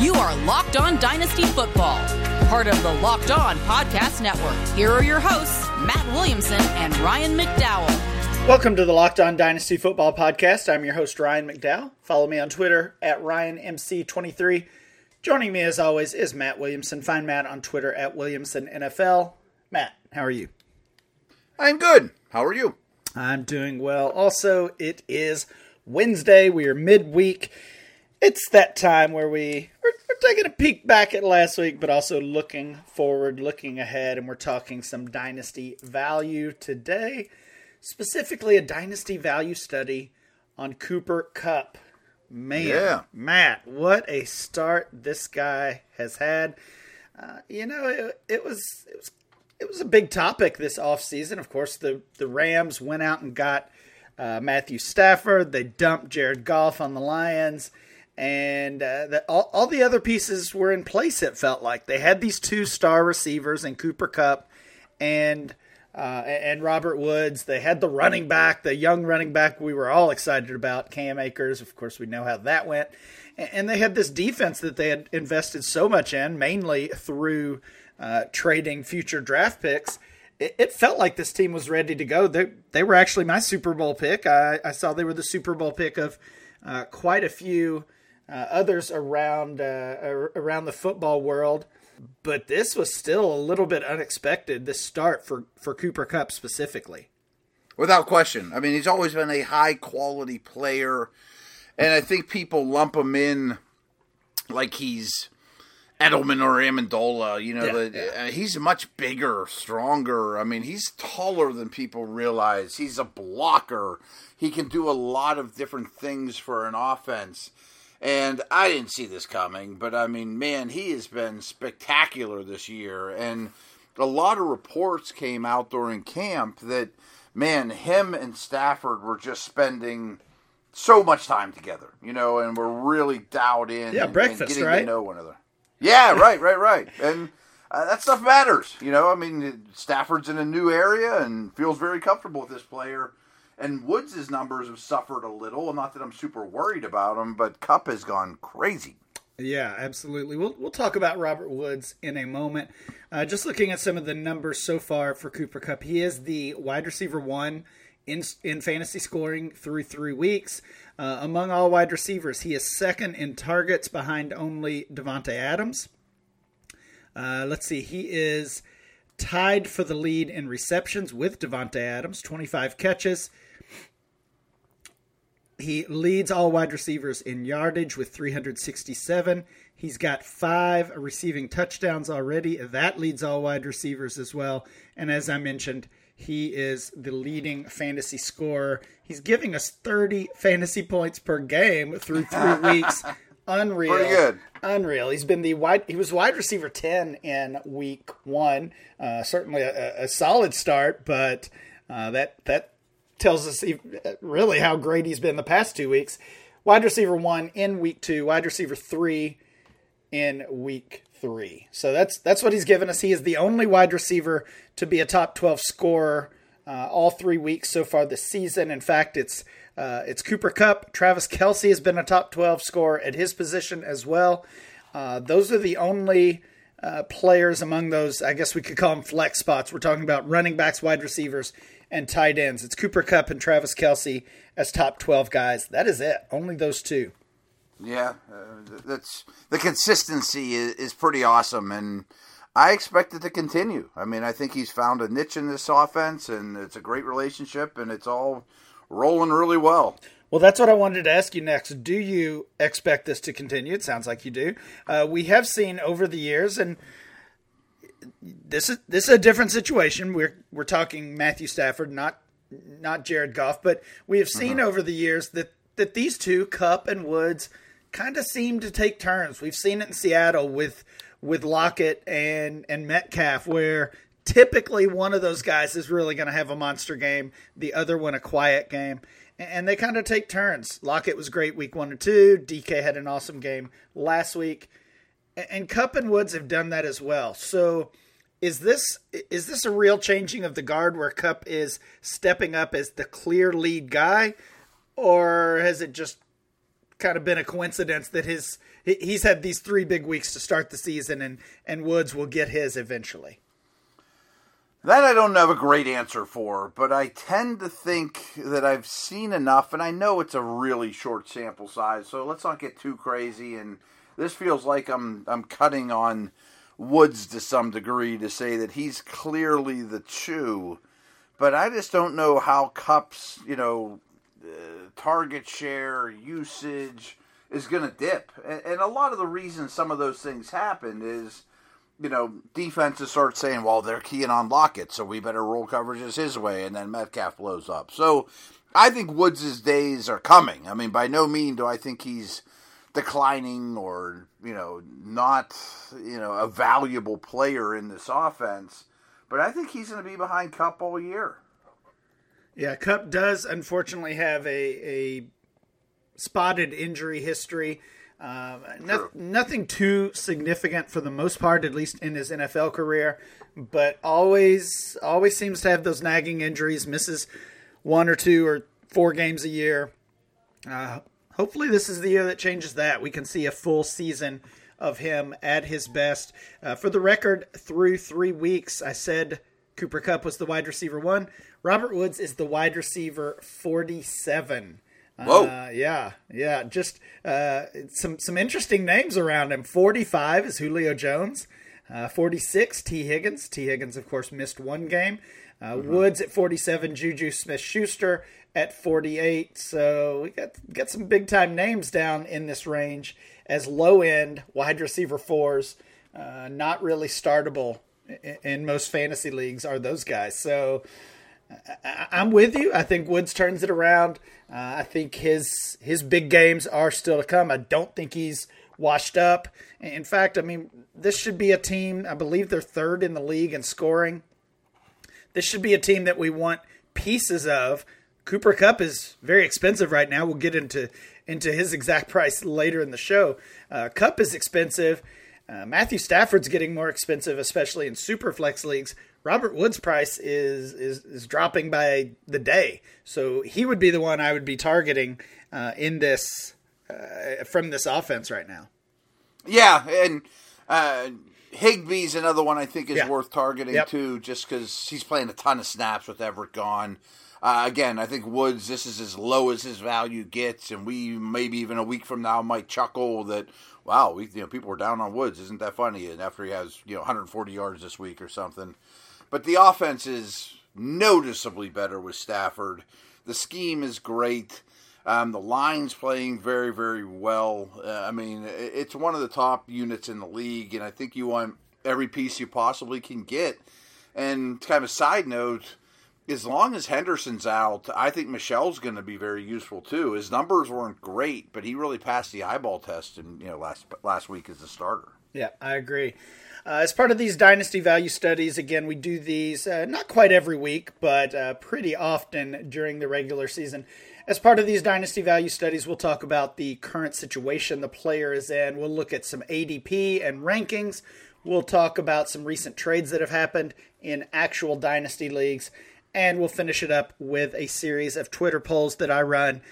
You are Locked On Dynasty Football, part of the Locked On Podcast Network. Here are your hosts, Matt Williamson and Ryan McDowell. Welcome to the Locked On Dynasty Football Podcast. I'm your host, Ryan McDowell. Follow me on Twitter at RyanMC23. Joining me, as always, is Matt Williamson. Find Matt on Twitter at WilliamsonNFL. Matt, how are you? I'm good. How are you? I'm doing well. Also, it is Wednesday. We are midweek. It's that time where we, we're, we're taking a peek back at last week, but also looking forward, looking ahead, and we're talking some dynasty value today. Specifically, a dynasty value study on Cooper Kupp. Man, Yeah. Matt, what a start this guy has had. Uh, you know, it, it was it was it was a big topic this offseason. Of course, the the Rams went out and got uh, Matthew Stafford. They dumped Jared Goff on the Lions, and uh, the, all, all the other pieces were in place. It felt like they had these two star receivers in Cooper Kupp and uh, and Robert Woods. They had the running back, the young running back we were all excited about, Cam Akers. Of course, we know how that went. And, and they had this defense that they had invested so much in, mainly through uh, trading future draft picks. It, it felt like this team was ready to go. They, they were actually my Super Bowl pick. I, I saw they were the Super Bowl pick of uh, quite a few uh, others around uh, around the football world but this was still a little bit unexpected. This start for for Cooper Kupp specifically. Without question. I mean, he's always been a high quality player, and I think people lump him in like he's Edelman or Amendola. You know, Yeah, the, yeah. uh, he's much bigger, stronger. I mean, he's taller than people realize. He's a blocker. He can do a lot of different things for an offense. And I didn't see this coming, but I mean, man, he has been spectacular this year. And a lot of reports came out during camp that, man, him and Stafford were just spending so much time together, you know, and we're really dialed in. Yeah, and, breakfast, and getting right? to know one another. Yeah, right, right, right. And uh, that stuff matters, you know. I mean, Stafford's in a new area and feels very comfortable with this player. And Woods' numbers have suffered a little. Not that I'm super worried about him, but Kupp has gone crazy. Yeah, absolutely. We'll we'll talk about Robert Woods in a moment. Uh, just looking at some of the numbers so far for Cooper Kupp, he is the wide receiver one in in fantasy scoring through three weeks. Uh, among all wide receivers, he is second in targets behind only Davante Adams. Uh, let's see, he is tied for the lead in receptions with Davante Adams, 25 catches. He leads all wide receivers in yardage with 367. He's got five receiving touchdowns already. That leads all wide receivers as well. And as I mentioned, he is the leading fantasy scorer. He's giving us 30 fantasy points per game through three weeks. Unreal. Pretty good. Unreal. He's been the wide. He was wide receiver ten in week one. Uh, certainly a, a solid start, but uh, that that tells us really how great he's been the past two weeks. Wide receiver one in week two. Wide receiver three in week three. So that's that's what he's given us. He is the only wide receiver to be a top twelve scorer uh, all three weeks so far this season. In fact, it's uh, it's Cooper Kupp. Travis Kelce has been a top twelve scorer at his position as well. Uh, those are the only uh, players among those. I guess we could call them flex spots. We're talking about running backs, wide receivers, and tight ends. It's Cooper Kupp and Travis Kelce as top twelve guys. That is it. Only those two. Yeah, uh, that's the consistency is, is pretty awesome, and I expect it to continue. I mean, I think he's found a niche in this offense, and it's a great relationship, and it's all rolling really well. Well, that's what I wanted to ask you next. Do you expect this to continue? It sounds like you do. Uh, we have seen over the years, and this is this is a different situation. We're we're talking Matthew Stafford, not not Jared Goff, but we have seen over the years that that these two, Kupp and Woods, kind of seem to take turns. We've seen it in Seattle with with Lockett and and Metcalf, where typically one of those guys is really going to have a monster game, the other one a quiet game. And they kind of take turns. Lockett was great week one and two. DK had an awesome game last week. And Kupp and Woods have done that as well. So is this is this a real changing of the guard where Kupp is stepping up as the clear lead guy, or has it just kind of been a coincidence that his he's had these three big weeks to start the season, and and Woods will get his eventually. That I don't have a great answer for, but I tend to think that I've seen enough, and I know it's a really short sample size, so let's not get too crazy. And this feels like I'm I'm cutting on Woods to some degree to say that he's clearly the chew, but I just don't know how Kupp's you know uh, target share usage is going to dip, and, and a lot of the reason some of those things happen is you know, defenses start saying, well, they're keying on Lockett, so we better roll coverages his way, and then Metcalf blows up. So I think Woods' days are coming. I mean, by no means do I think he's declining or, you know, not, you know, a valuable player in this offense, but I think he's going to be behind Kupp all year. Yeah, Kupp does unfortunately have a, a spotted injury history. Uh, no, nothing too significant for the most part, at least in his NFL career, but always always seems to have those nagging injuries. Misses one or two or four games a year. Uh, hopefully, this is the year that changes that. We can see a full season of him at his best. Uh, for the record, through three weeks, I said Cooper Kupp was the wide receiver one. Robert Woods is the wide receiver 47. Whoa! Uh, yeah, yeah. Just uh, some some interesting names around him. Forty five is Julio Jones. Uh, Forty six Tee Higgins. Tee Higgins, of course, missed one game. Uh, mm-hmm. Woods at forty seven. Juju Smith Schuster at forty eight. So we got got some big time names down in this range as low end wide receiver fours. Uh, not really startable in, in most fantasy leagues are those guys. So I'm with you. I think Woods turns it around. Uh, I think his his big games are still to come. I don't think he's washed up. In fact, I mean, this should be a team. I believe they're third in the league in scoring. This should be a team that we want pieces of. Cooper Kupp is very expensive right now. We'll get into into his exact price later in the show. Uh, Kupp is expensive. Uh, Matthew Stafford's getting more expensive, especially in super flex leagues. Robert Woods' price is is is dropping by the day, so he would be the one I would be targeting uh, in this uh, from this offense right now. Yeah, and uh, Higbee's another one I think is Yeah. worth targeting Yep. too, just because he's playing a ton of snaps with Everett gone. Uh, again, I think Woods. This is as low as his value gets, and we maybe even a week from now might chuckle that wow, we you know people were down on Woods. Isn't that funny? And after he has you know 140 yards this week or something, but the offense is noticeably better with Stafford. The scheme is great. Um, the line's playing very, very well. Uh, I mean, it's one of the top units in the league, and I think you want every piece you possibly can get. And kind of a side note, as long as Henderson's out, I think Michel's going to be very useful too. His numbers weren't great, but he really passed the eyeball test, in you know last last week as a starter. Yeah, I agree. Uh, as part of these dynasty value studies, again, we do these uh, not quite every week, but uh, pretty often during the regular season. As part of these dynasty value studies, we'll talk about the current situation the player is in. We'll look at some ADP and rankings. We'll talk about some recent trades that have happened in actual dynasty leagues. And we'll finish it up with a series of Twitter polls that I run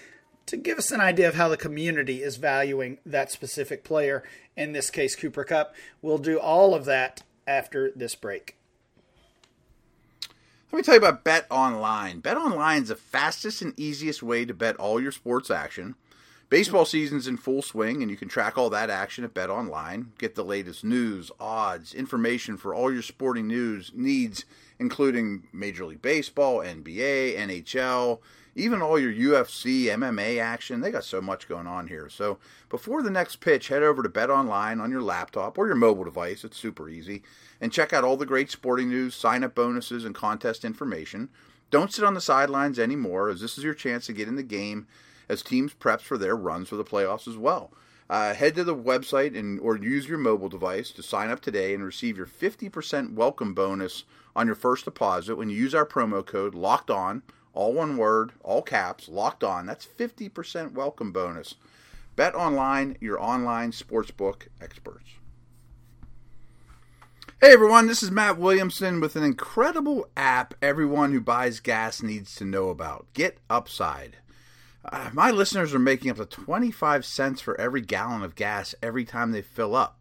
to give us an idea of how the community is valuing that specific player, in this case, Cooper Kupp. We'll do all of that after this break. Let me tell you about Bet Online. Bet Online is the fastest and easiest way to bet all your sports action. Baseball season's in full swing, and you can track all that action at Bet Online. Get the latest news, odds, information for all your sporting news needs, including Major League Baseball, NBA, NHL, even all your UFC, MMA action. They got so much going on here. So before the next pitch, head over to Bet Online on your laptop or your mobile device. It's super easy. And check out all the great sporting news, sign up bonuses, and contest information. Don't sit on the sidelines anymore, as this is your chance to get in the game as teams preps for their runs for the playoffs as well. Uh, head to the website and or use your mobile device to sign up today and receive your 50% welcome bonus on your first deposit when you use our promo code locked on all one word all caps locked on that's 50% welcome bonus bet online your online sportsbook experts Hey everyone, this is Matt Williamson with an incredible app everyone who buys gas needs to know about. Get Upside. Uh, my listeners are making up to 25 cents for every gallon of gas every time they fill up.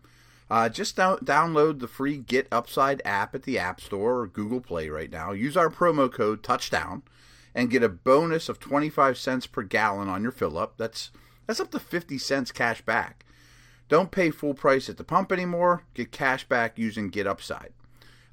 Uh, just down- download the free Get Upside app at the App Store or Google Play right now. Use our promo code Touchdown and get a bonus of 25 cents per gallon on your fill up. That's that's up to 50 cents cash back. Don't pay full price at the pump anymore. Get cash back using Get Upside.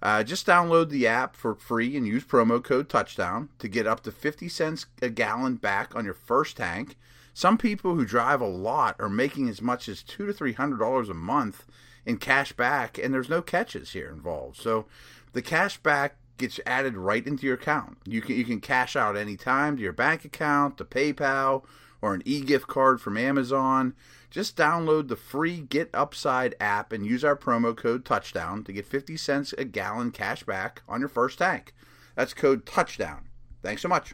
Uh, just download the app for free and use promo code touchdown to get up to 50 cents a gallon back on your first tank. Some people who drive a lot are making as much as two to three hundred dollars a month in cash back, and there's no catches here involved. So the cash back gets added right into your account. You can you can cash out anytime to your bank account, to PayPal, or an e-gift card from Amazon. Just download the free Get Upside app and use our promo code Touchdown to get 50 cents a gallon cash back on your first tank. That's code Touchdown. Thanks so much.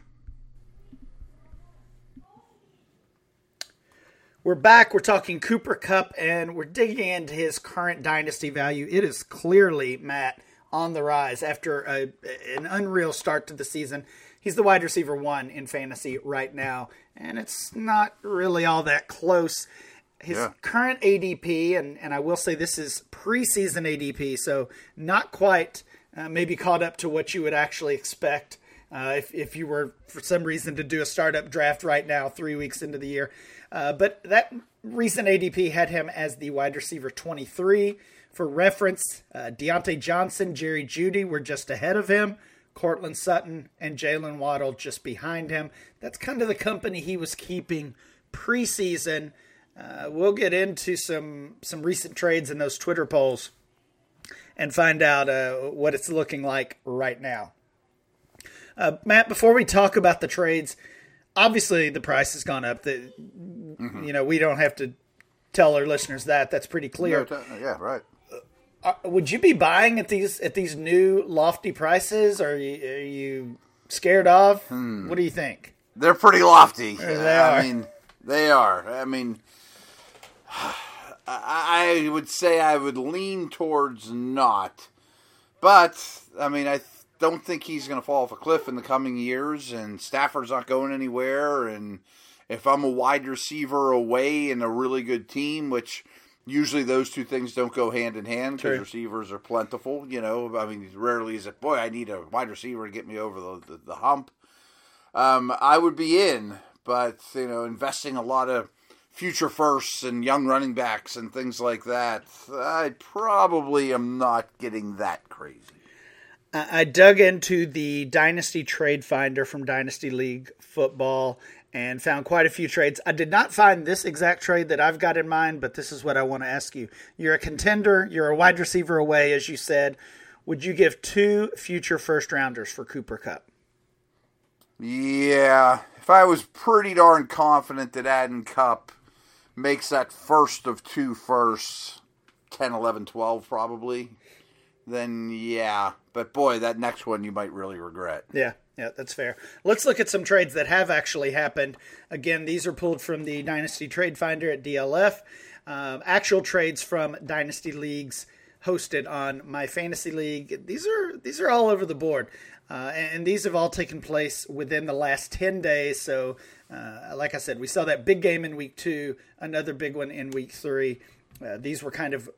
We're back. We're talking Cooper Kupp and we're digging into his current dynasty value. It is clearly, Matt, on the rise after a, an unreal start to the season. He's the wide receiver one in fantasy right now, and it's not really all that close. His Yeah. current ADP, and, and I will say this is preseason ADP, so not quite uh, maybe caught up to what you would actually expect uh, if, if you were for some reason to do a startup draft right now, three weeks into the year. Uh, but that recent ADP had him as the wide receiver 23. For reference, uh, Diontae Johnson, Jerry Jeudy were just ahead of him. Courtland Sutton and Jaylen Waddle just behind him. That's kind of the company he was keeping preseason. Uh, we'll get into some some recent trades in those Twitter polls and find out uh, what it's looking like right now. Uh, Matt, before we talk about the trades, obviously the price has gone up. The, Mm-hmm. You know, we don't have to tell our listeners that. That's pretty clear. Uh, yeah, right. Uh, uh, would you be buying at these at these new lofty prices? Or are you, are you scared off? Hmm. What do you think? They're pretty lofty. they I are. mean, they are. I mean, I I would say I would lean towards not, but I mean, I don't think he's going to fall off a cliff in the coming years, and Stafford's not going anywhere. And if I'm a wide receiver away in a really good team, which usually those two things don't go hand in hand because receivers are plentiful. You know, I mean, rarely is it, boy, I need a wide receiver to get me over the, the, the hump um, I would be in, but you know, investing a lot of future firsts and young running backs and things like that, I probably am not getting that crazy. I I dug into the Dynasty Trade Finder from Dynasty League Football and found quite a few trades. I did not find this exact trade that I've got in mind, but this is what I want to ask you. You're a contender, you're a wide receiver away, as you said. Would you give two future first rounders for Cooper Kupp? Yeah, if I was pretty darn confident that Adden Kupp makes that first of two firsts, 10, 11, 12 probably, then yeah. But boy, that next one you might really regret. Yeah, yeah, that's fair. Let's look at some trades that have actually happened. Again, these are pulled from the Dynasty Trade Finder at DLF. Um, actual trades from Dynasty leagues hosted on My Fantasy League. These are these are all over the board, uh, and, and these have all taken place within the last ten days. So, uh, like I said, we saw that big game in week two, another big one in week three. Uh, these were kind of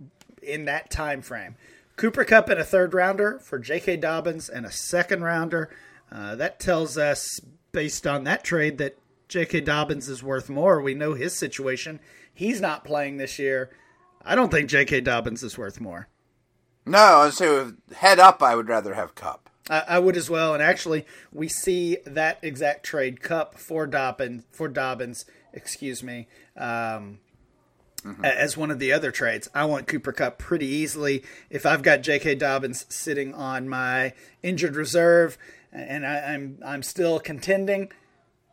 in that time frame. Cooper Kupp and a third rounder for J.K. Dobbins and a second rounder. Uh, that tells us, based on that trade, that J.K. Dobbins is worth more. We know his situation. He's not playing this year. I don't think J.K. Dobbins is worth more. No, I'd say head up, I would rather have Kupp. I, I would as well. And actually, we see that exact trade Kupp for Dobbins for Dobbins. Excuse me. Um, a- As one of the other trades, I want Cooper Kupp pretty easily. If I've got J.K. Dobbins sitting on my injured reserve, and I, I'm I'm still contending,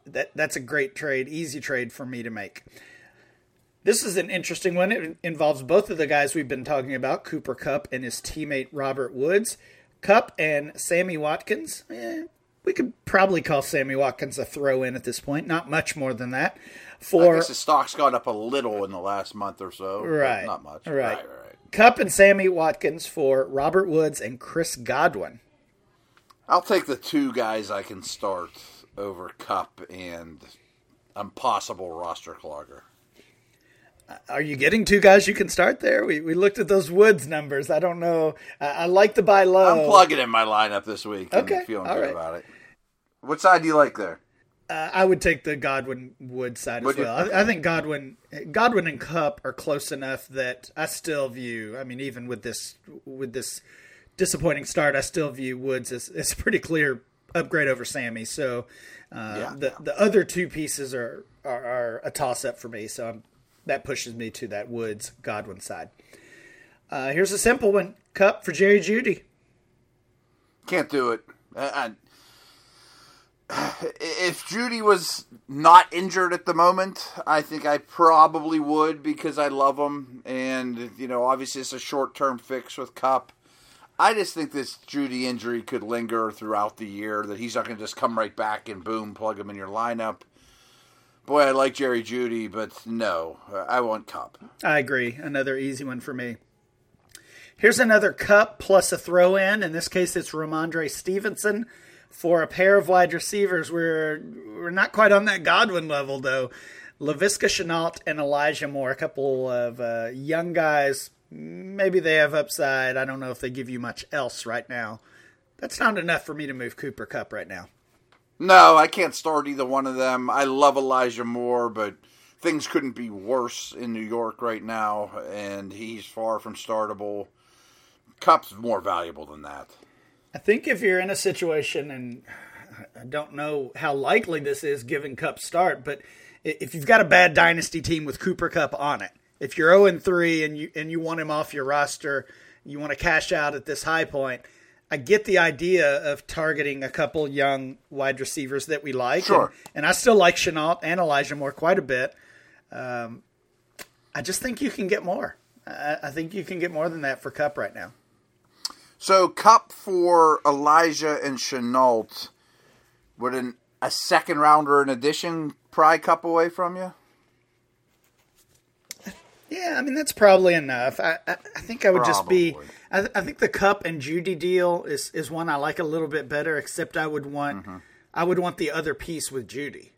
that that's a great trade, easy trade for me to make. This is an interesting one. It involves both of the guys we've been talking about, Cooper Kupp and his teammate Robert Woods. Kupp and Sammy Watkins. Eh, we could probably call Sammy Watkins a throw in at this point, not much more than that. I For guess the stock's gone up a little in the last month or so. Right. Not much. Right, right, right. Kupp and Sammy Watkins for Robert Woods and Chris Godwin. I'll take the two guys I can start over Kupp and impossible roster clogger. Are you getting two guys you can start there? We, we looked at those Woods numbers. I don't know. I, I like the buy low. I'm plugging in my lineup this week. Okay, and feeling all good right. about it. What side do you like there? Uh, I would take the Godwin Wood side Would as you? well. I, I think Godwin Godwin and Kupp are close enough that I still view. I mean, even with this with this disappointing start, I still view Woods as, as a pretty clear upgrade over Sammy. So uh, Yeah. the the other two pieces are are, are a toss up for me. So I'm, that pushes me to that Woods Godwin side. Uh, here's a simple one: Kupp for Jerry Jeudy. Can't do it. I, I, if Jeudy was not injured at the moment, I think I probably would because I love him, and you know, obviously it's a short-term fix with Kupp. I just think this Jeudy injury could linger throughout the year. That he's not going to just come right back and boom, plug him in your lineup. Boy, I like Jerry Jeudy, but no, I want Kupp. I agree. Another easy one for me. Here's another Kupp plus a throw in. In this case, it's Rhamondre Stevenson for a pair of wide receivers. We're we're not quite on that Godwin level though. Laviska Shenault and Elijah Moore, a couple of uh, young guys. Maybe they have upside. I don't know if they give you much else right now. That's not enough for me to move Cooper Kupp right now. No, I can't start either one of them. I love Elijah Moore, but things couldn't be worse in New York right now, and he's far from startable. Kupp's more valuable than that. I think if you're in a situation, and I don't know how likely this is given Kupp start, but if you've got a bad dynasty team with Cooper Kupp on it, if you're 0 and 3 and you and you want him off your roster, you want to cash out at this high point. I get the idea of targeting a couple young wide receivers that we like, Sure. and, and I still like Shenault and Elijah Moore quite a bit. Um, I just think you can get more. I, I think you can get more than that for Kupp right now. So, Kupp for Elijah and Shenault. Would an, a second rounder in addition pry Kupp away from you? Yeah, I mean that's probably enough. I I, I think I would just be. Probably. I, I think the Kupp and Jeudy deal is is one I like a little bit better. Except I would want Mm-hmm. I would want the other piece with Jeudy.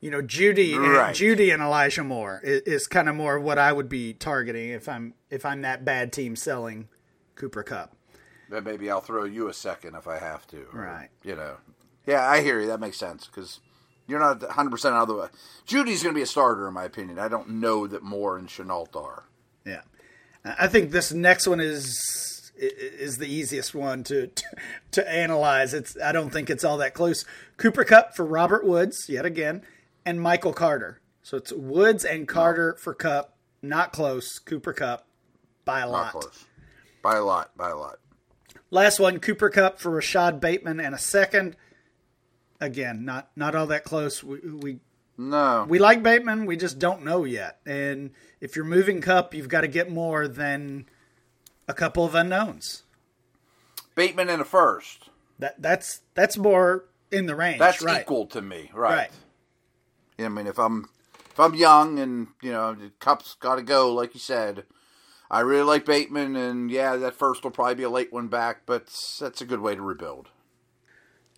You know, Jeudy Right. and Jeudy and Elijah Moore is, is kind of more what I would be targeting if I'm if I'm that bad team selling Cooper Kupp. Then maybe I'll throw you a second if I have to. or, Right. You know. Yeah, I hear you. That makes sense because you're not 100% out of the way. Jeudy's going to be a starter, in my opinion. I don't know that Moore and Shenault are. Yeah, I think this next one is is the easiest one to to, to analyze. It's I don't think it's all that close. Cooper Kupp for Robert Woods yet again, and Michael Carter. So it's Woods and Carter for Kupp, not close. Cooper Kupp by a Not lot. close. By a lot. By a lot. Last one, Cooper Kupp for Rashod Bateman and a second. Again, not not all that close. We we No. we like Bateman, we just don't know yet. And if you're moving Kupp, you've got to get more than a couple of unknowns. Bateman in a first. That that's that's more in the range. That's right. equal to me, right? Right. I mean, if I'm if I'm young and you know the Kupp's got to go, like you said, I really like Bateman, and yeah, that first will probably be a late one back, but that's a good way to rebuild.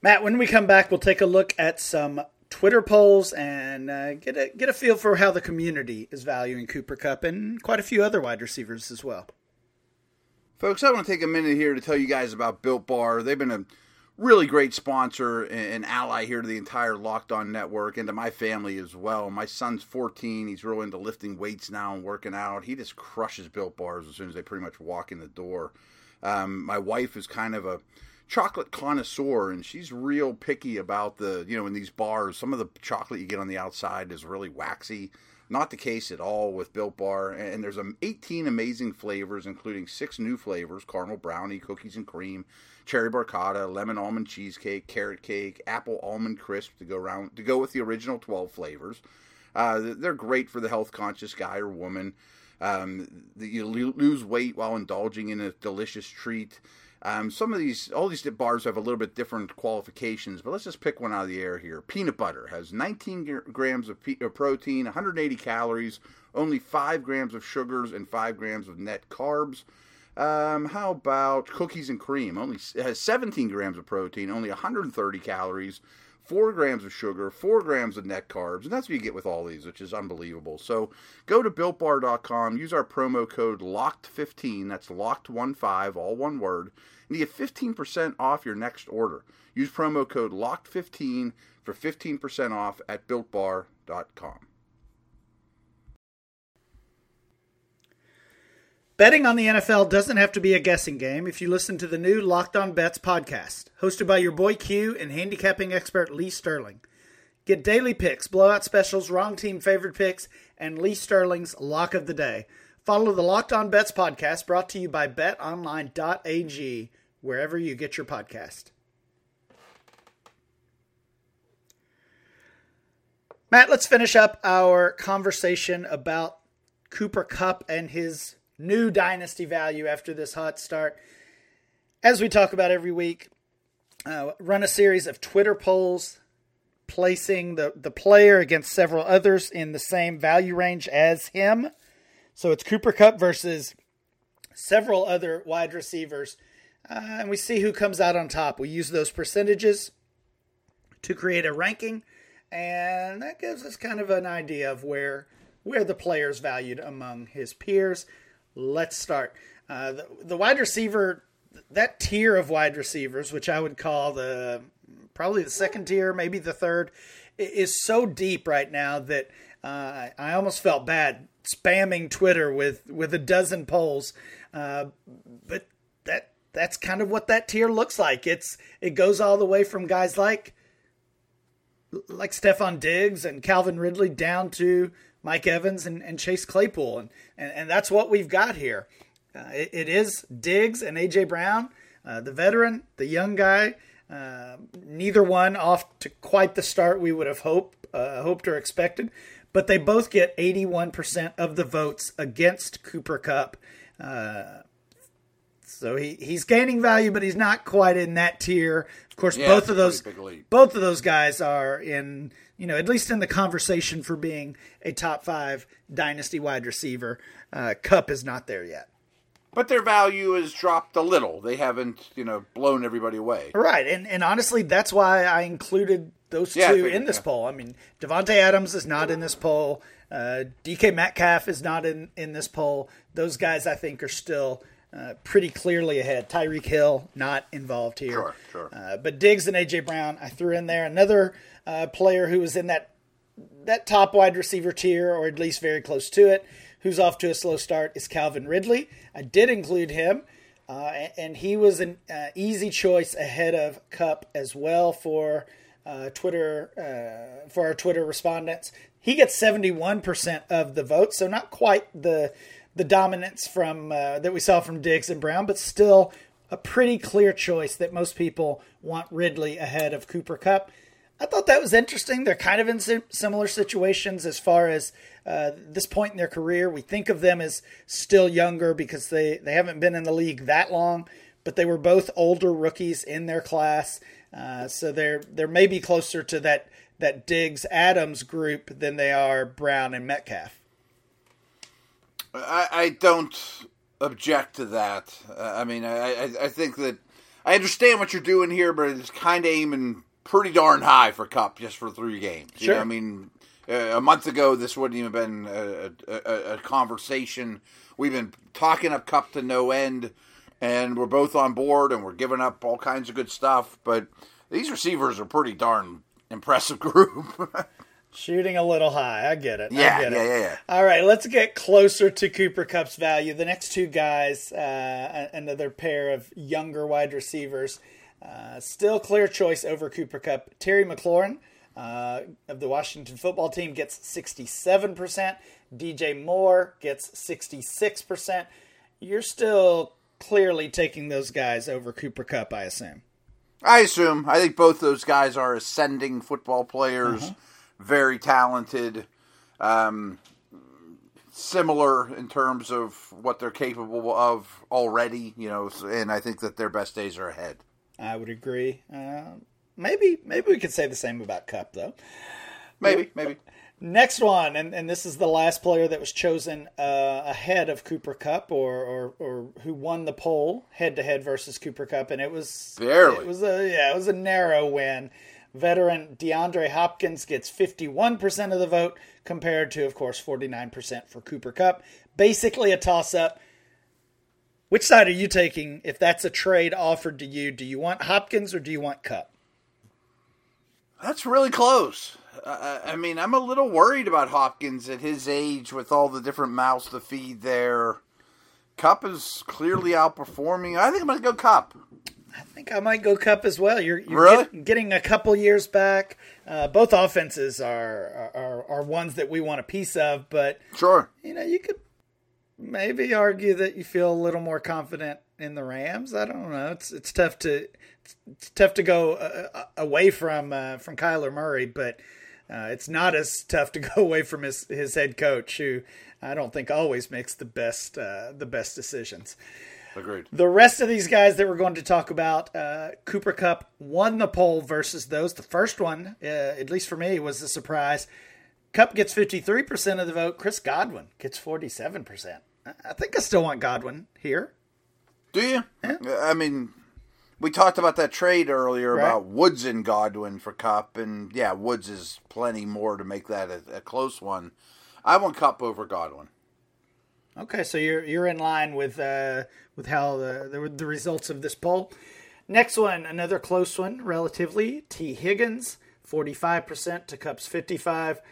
Matt, when we come back, we'll take a look at some Twitter polls and uh, get a get a feel for how the community is valuing Cooper Kupp and quite a few other wide receivers as well. Folks, I want to take a minute here to tell you guys about Built Bar. They've been a really great sponsor and ally here to the entire Locked On Network and to my family as well. My son's 14. He's real into lifting weights now and working out. He just crushes Built Bars as soon as they pretty much walk in the door. Um, my wife is kind of a chocolate connoisseur and she's real picky about the, you know, in these bars, some of the chocolate you get on the outside is really waxy. Not the case at all with Built Bar. And there's um, 18 amazing flavors, including six new flavors caramel brownie, cookies and cream, cherry barcata, lemon almond cheesecake, carrot cake, apple almond crisp to go around to go with the original 12 flavors. Uh, they're great for the health conscious guy or woman. Um, you lose weight while indulging in a delicious treat. Um, some of these, all these bars have a little bit different qualifications, but let's just pick one out of the air here. Peanut butter has 19 grams of, pe- of protein, 180 calories, only 5 grams of sugars, and 5 grams of net carbs. Um, how about cookies and cream? Only has 17 grams of protein, only 130 calories, four grams of sugar, four grams of net carbs, and that's what you get with all these, which is unbelievable. So go to builtbar.com, use our promo code LOCKED15, that's locked15, all one word, and you get 15% off your next order. Use promo code LOCKED15 for 15% off at builtbar.com. Betting on the NFL doesn't have to be a guessing game if you listen to the new Locked On Bets podcast, hosted by your boy Q and handicapping expert Lee Sterling. Get daily picks, blowout specials, wrong team favorite picks, and Lee Sterling's lock of the day. Follow the Locked On Bets podcast brought to you by betonline.ag, wherever you get your podcast. Matt, let's finish up our conversation about Cooper Kupp and his new dynasty value after this hot start. As we talk about every week, uh, run a series of Twitter polls placing the, the player against several others in the same value range as him. So it's Cooper Kupp versus several other wide receivers. Uh, and we see who comes out on top. We use those percentages to create a ranking, and that gives us kind of an idea of where where the player's valued among his peers. Let's start. Uh, the, the wide receiver, that tier of wide receivers, which I would call the probably the second tier, maybe the third, is so deep right now that uh, I almost felt bad spamming Twitter with with a dozen polls. Uh, but that that's kind of what that tier looks like. It's it goes all the way from guys like like Stefon Diggs and Calvin Ridley down to Mike Evans and, and Chase Claypool. And, and, and that's what we've got here. Uh, it, it is Diggs and A.J. Brown, uh, the veteran, the young guy. Uh, neither one off to quite the start we would have hoped, uh, hoped or expected, but they both get 81% of the votes against Cooper Kupp. Uh, so he, he's gaining value, but he's not quite in that tier. Of course, Yeah, both of those pretty big leap. both of those guys are in you know at least in the conversation for being a top five dynasty wide receiver. Uh, Kupp is not there yet. But their value has dropped a little. They haven't, you know, blown everybody away. Right, and and honestly, that's why I included those Yeah, two figured, in this yeah. poll. I mean, Davante Adams is not in this poll. Uh, DK Metcalf is not in in this poll. Those guys, I think, are still. Uh, pretty clearly ahead. Tyreek Hill not involved here. Sure, sure. Uh, but Diggs and AJ Brown, I threw in there another uh, player who was in that that top wide receiver tier, or at least very close to it, who's off to a slow start, is Calvin Ridley. I did include him, uh, and he was an uh, easy choice ahead of Kupp as well for uh, Twitter uh, for our Twitter respondents. He gets seventy one percent of the vote, so not quite the the dominance from uh, that we saw from Diggs and Brown, but still a pretty clear choice that most people want Ridley ahead of Cooper Kupp. I thought that was interesting. They're kind of in si- similar situations as far as uh, this point in their career. We think of them as still younger because they, they haven't been in the league that long, but they were both older rookies in their class. Uh, so they're they're maybe closer to that that Diggs Adams group than they are Brown and Metcalf. I, I don't object to that. Uh, I mean, I, I, I think that I understand what you're doing here, but it's kind of aiming pretty darn high for Kupp just for three games. You Sure. know, I mean, uh, a month ago, this wouldn't even have been a, a, a conversation. We've been talking up Kupp to no end, and we're both on board, and we're giving up all kinds of good stuff. But these receivers are pretty darn impressive group. Shooting a little high. I get it. I Yeah, get yeah, it. yeah, yeah. All right, let's get closer to Cooper Kupp's value. The next two guys, uh, another pair of younger wide receivers, uh, still clear choice over Cooper Kupp. Terry McLaurin uh, of the Washington football team gets 67%. DJ Moore gets 66%. You're still clearly taking those guys over Cooper Kupp, I assume. I assume. I think both those guys are ascending football players, very talented, um, similar in terms of what they're capable of already. You know, and I think that their best days are ahead. I would agree. Uh, maybe maybe we could say the same about Kupp, though. Maybe, maybe. Next one, and, and this is the last player that was chosen uh, ahead of Cooper Kupp, or, or or who won the poll head to head versus Cooper Kupp, and it was Barely. It was a yeah, it was a narrow win Veteran DeAndre Hopkins gets 51% of the vote, compared to, of course, 49% for Cooper Kupp. Basically, a toss up. Which side are you taking if that's a trade offered to you? Do you want Hopkins or do you want Kupp? That's really close. Uh, I mean, I'm a little worried about Hopkins at his age with all the different mouths to feed there. Kupp is clearly outperforming. I think I'm going to go Kupp. I think I might go Kupp as well. You're, you're really? get, getting a couple years back. Uh, both offenses are, are are ones that we want a piece of, but sure, you know, you could maybe argue that you feel a little more confident in the Rams. I don't know. It's it's tough to it's tough to go uh, uh, away from uh, from Kyler Murray, but uh, it's not as tough to go away from his his head coach, who I don't think always makes the best uh, the best decisions. Agreed. The rest of these guys that we're going to talk about, uh, Cooper Kupp won the poll versus those. The first one, at least for me, was a surprise. Kupp gets 53% of the vote. Chris Godwin gets 47%. I think I still want Godwin here. Do you? Yeah. I mean, we talked about that trade earlier right. about Woods and Godwin for Kupp, and yeah, Woods is plenty more to make that a, a close one. I want Kupp over Godwin. Okay, so you're you're in line with uh, with how the, the the results of this poll. Next one, another close one, relatively. Tee Higgins, forty five percent to Kupp's fifty five.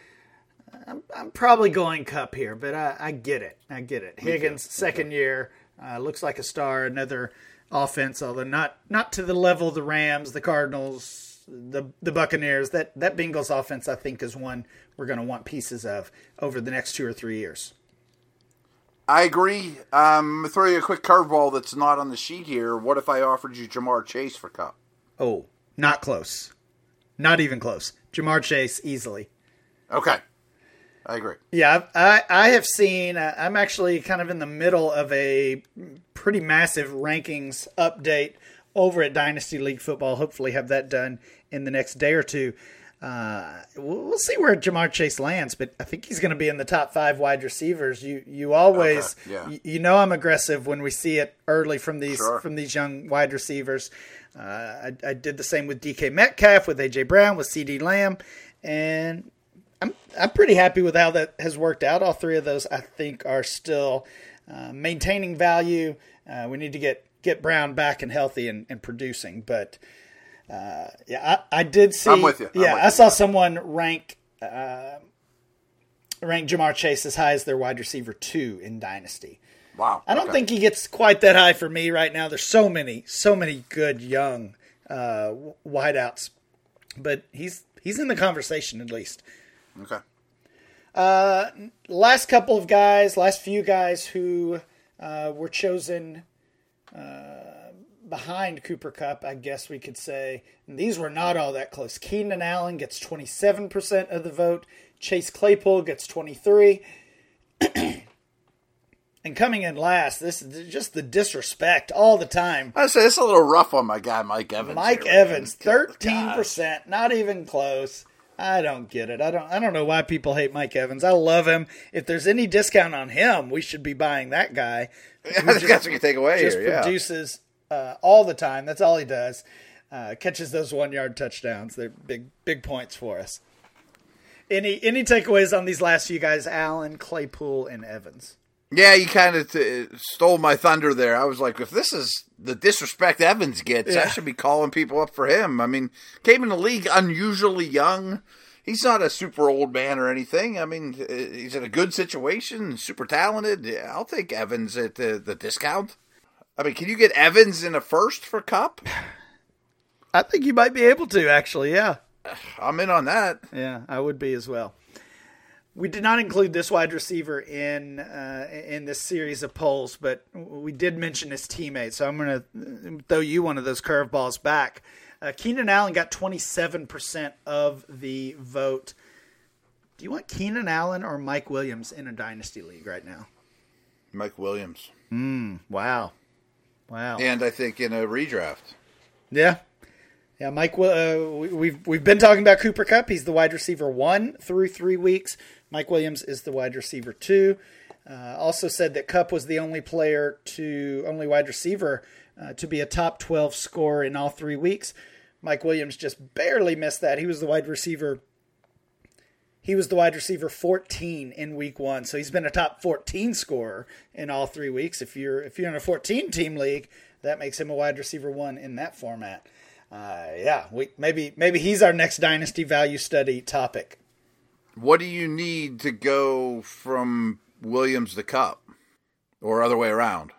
I'm, I'm probably going Kupp here, but I, I get it. I get it. Higgins, second year, uh, looks like a star. Another offense, although not not to the level of the Rams, the Cardinals, the the Buccaneers. That that Bengals offense, I think, is one we're going to want pieces of over the next two or three years. I agree. Um, throw you a quick curveball that's not on the sheet here. What if I offered you Ja'Marr Chase for Kupp? Oh, not close. Not even close. Ja'Marr Chase easily. Okay. I agree. Yeah, I I have seen. Uh, I'm actually kind of in the middle of a pretty massive rankings update over at Dynasty League Football. Hopefully, have that done in the next day or two. Uh, we'll see where Ja'Marr Chase lands, but I think he's going to be in the top five wide receivers. You you always okay, yeah. you, you, know I'm aggressive when we see it early from these sure. from these young wide receivers. Uh, I, I did the same with DK Metcalf, with AJ Brown, with CeeDee Lamb, and I'm I'm pretty happy with how that has worked out. All three of those I think are still uh, maintaining value. Uh, we need to get get Brown back and healthy and, and producing, but uh, yeah, I, I, did see. I'm with you. I'm yeah, with I saw someone rank uh, rank Ja'Marr Chase as high as their wide receiver two in Dynasty. Wow. I don't okay. think he gets quite that high for me right now. There's so many, so many good young uh, wideouts, but he's he's in the conversation at least. Okay. Uh, last couple of guys, last few guys who uh, were chosen uh, behind Cooper Kupp, I guess we could say. And these were not all that close. Keenan Allen gets 27% of the vote. Chase Claypool gets 23. and coming in last, this is just the disrespect all the time. I say it's a little rough on my guy Mike Evans. Mike here, Evans, thirteen percent, not even close. I don't get it. I don't. I don't know why people hate Mike Evans. I love him. If there's any discount on him, we should be buying that guy. I think just, that's what you take away just here. produces uh, all the time. That's all he does. Uh, catches those one yard touchdowns. They're big big points for us. Any any takeaways on these last few guys? Allen, Claypool, and Evans. Yeah, you kind of t- stole my thunder there. I was like, if this is the disrespect Evans gets, yeah. I should be calling people up for him. I mean, came in the league unusually young. He's not a super old man or anything. I mean, uh, he's in a good situation, super talented. Yeah, I'll take Evans at the, the discount. I mean, can you get Evans in a first for Kupp? I think you might be able to, actually, yeah. I'm in on that. Yeah, I would be as well. We did not include this wide receiver in uh, in this series of polls, but we did mention his teammate. So I'm going to throw you one of those curveballs back. Uh, Keenan Allen got 27% of the vote. Do you want Keenan Allen or Mike Williams in a dynasty league right now? Mike Williams. Mm, wow. Wow. And I think in a redraft. Yeah, yeah, Mike. Uh, we've we've been talking about Cooper Kupp. He's the wide receiver one through three weeks. Mike Williams is the wide receiver two. Uh, also said that Kupp was the only player to only wide receiver uh, to be a top 12 scorer in all three weeks. Mike Williams just barely missed that. He was the wide receiver. He was the wide receiver 14 in week one, so he's been a top 14 scorer in all three weeks. If you're if you're in a 14 team league, that makes him a wide receiver one in that format. Uh, yeah, we maybe maybe he's our next dynasty value study topic. What do you need to go from Williams to Kupp, or other way around?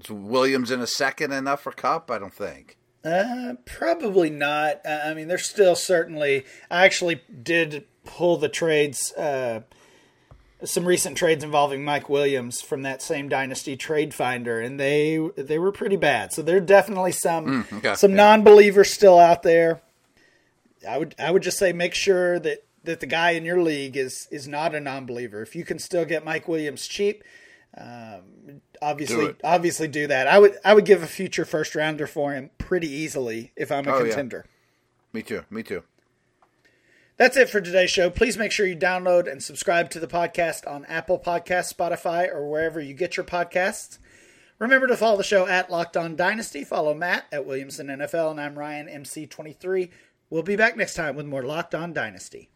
Is Williams in a second enough for Kupp? I don't think. Uh, probably not. Uh, I mean, there's still certainly. I actually did pull the trades, uh, some recent trades involving Mike Williams from that same Dynasty Trade Finder, and they they were pretty bad. So there are definitely some Mm, okay, some yeah. non-believers still out there. I would I would just say make sure that that the guy in your league is is not a non-believer. If you can still get Mike Williams cheap, um, obviously Do obviously do that. I would I would give a future first rounder for him pretty easily if I'm a Oh, yeah. contender. Me too. Me too. That's it for today's show. Please make sure you download and subscribe to the podcast on Apple Podcasts, Spotify, or wherever you get your podcasts. Remember to follow the show at Locked On Dynasty. Follow Matt at Williamson NFL, and I'm Ryan MC23. We'll be back next time with more Locked On Dynasty.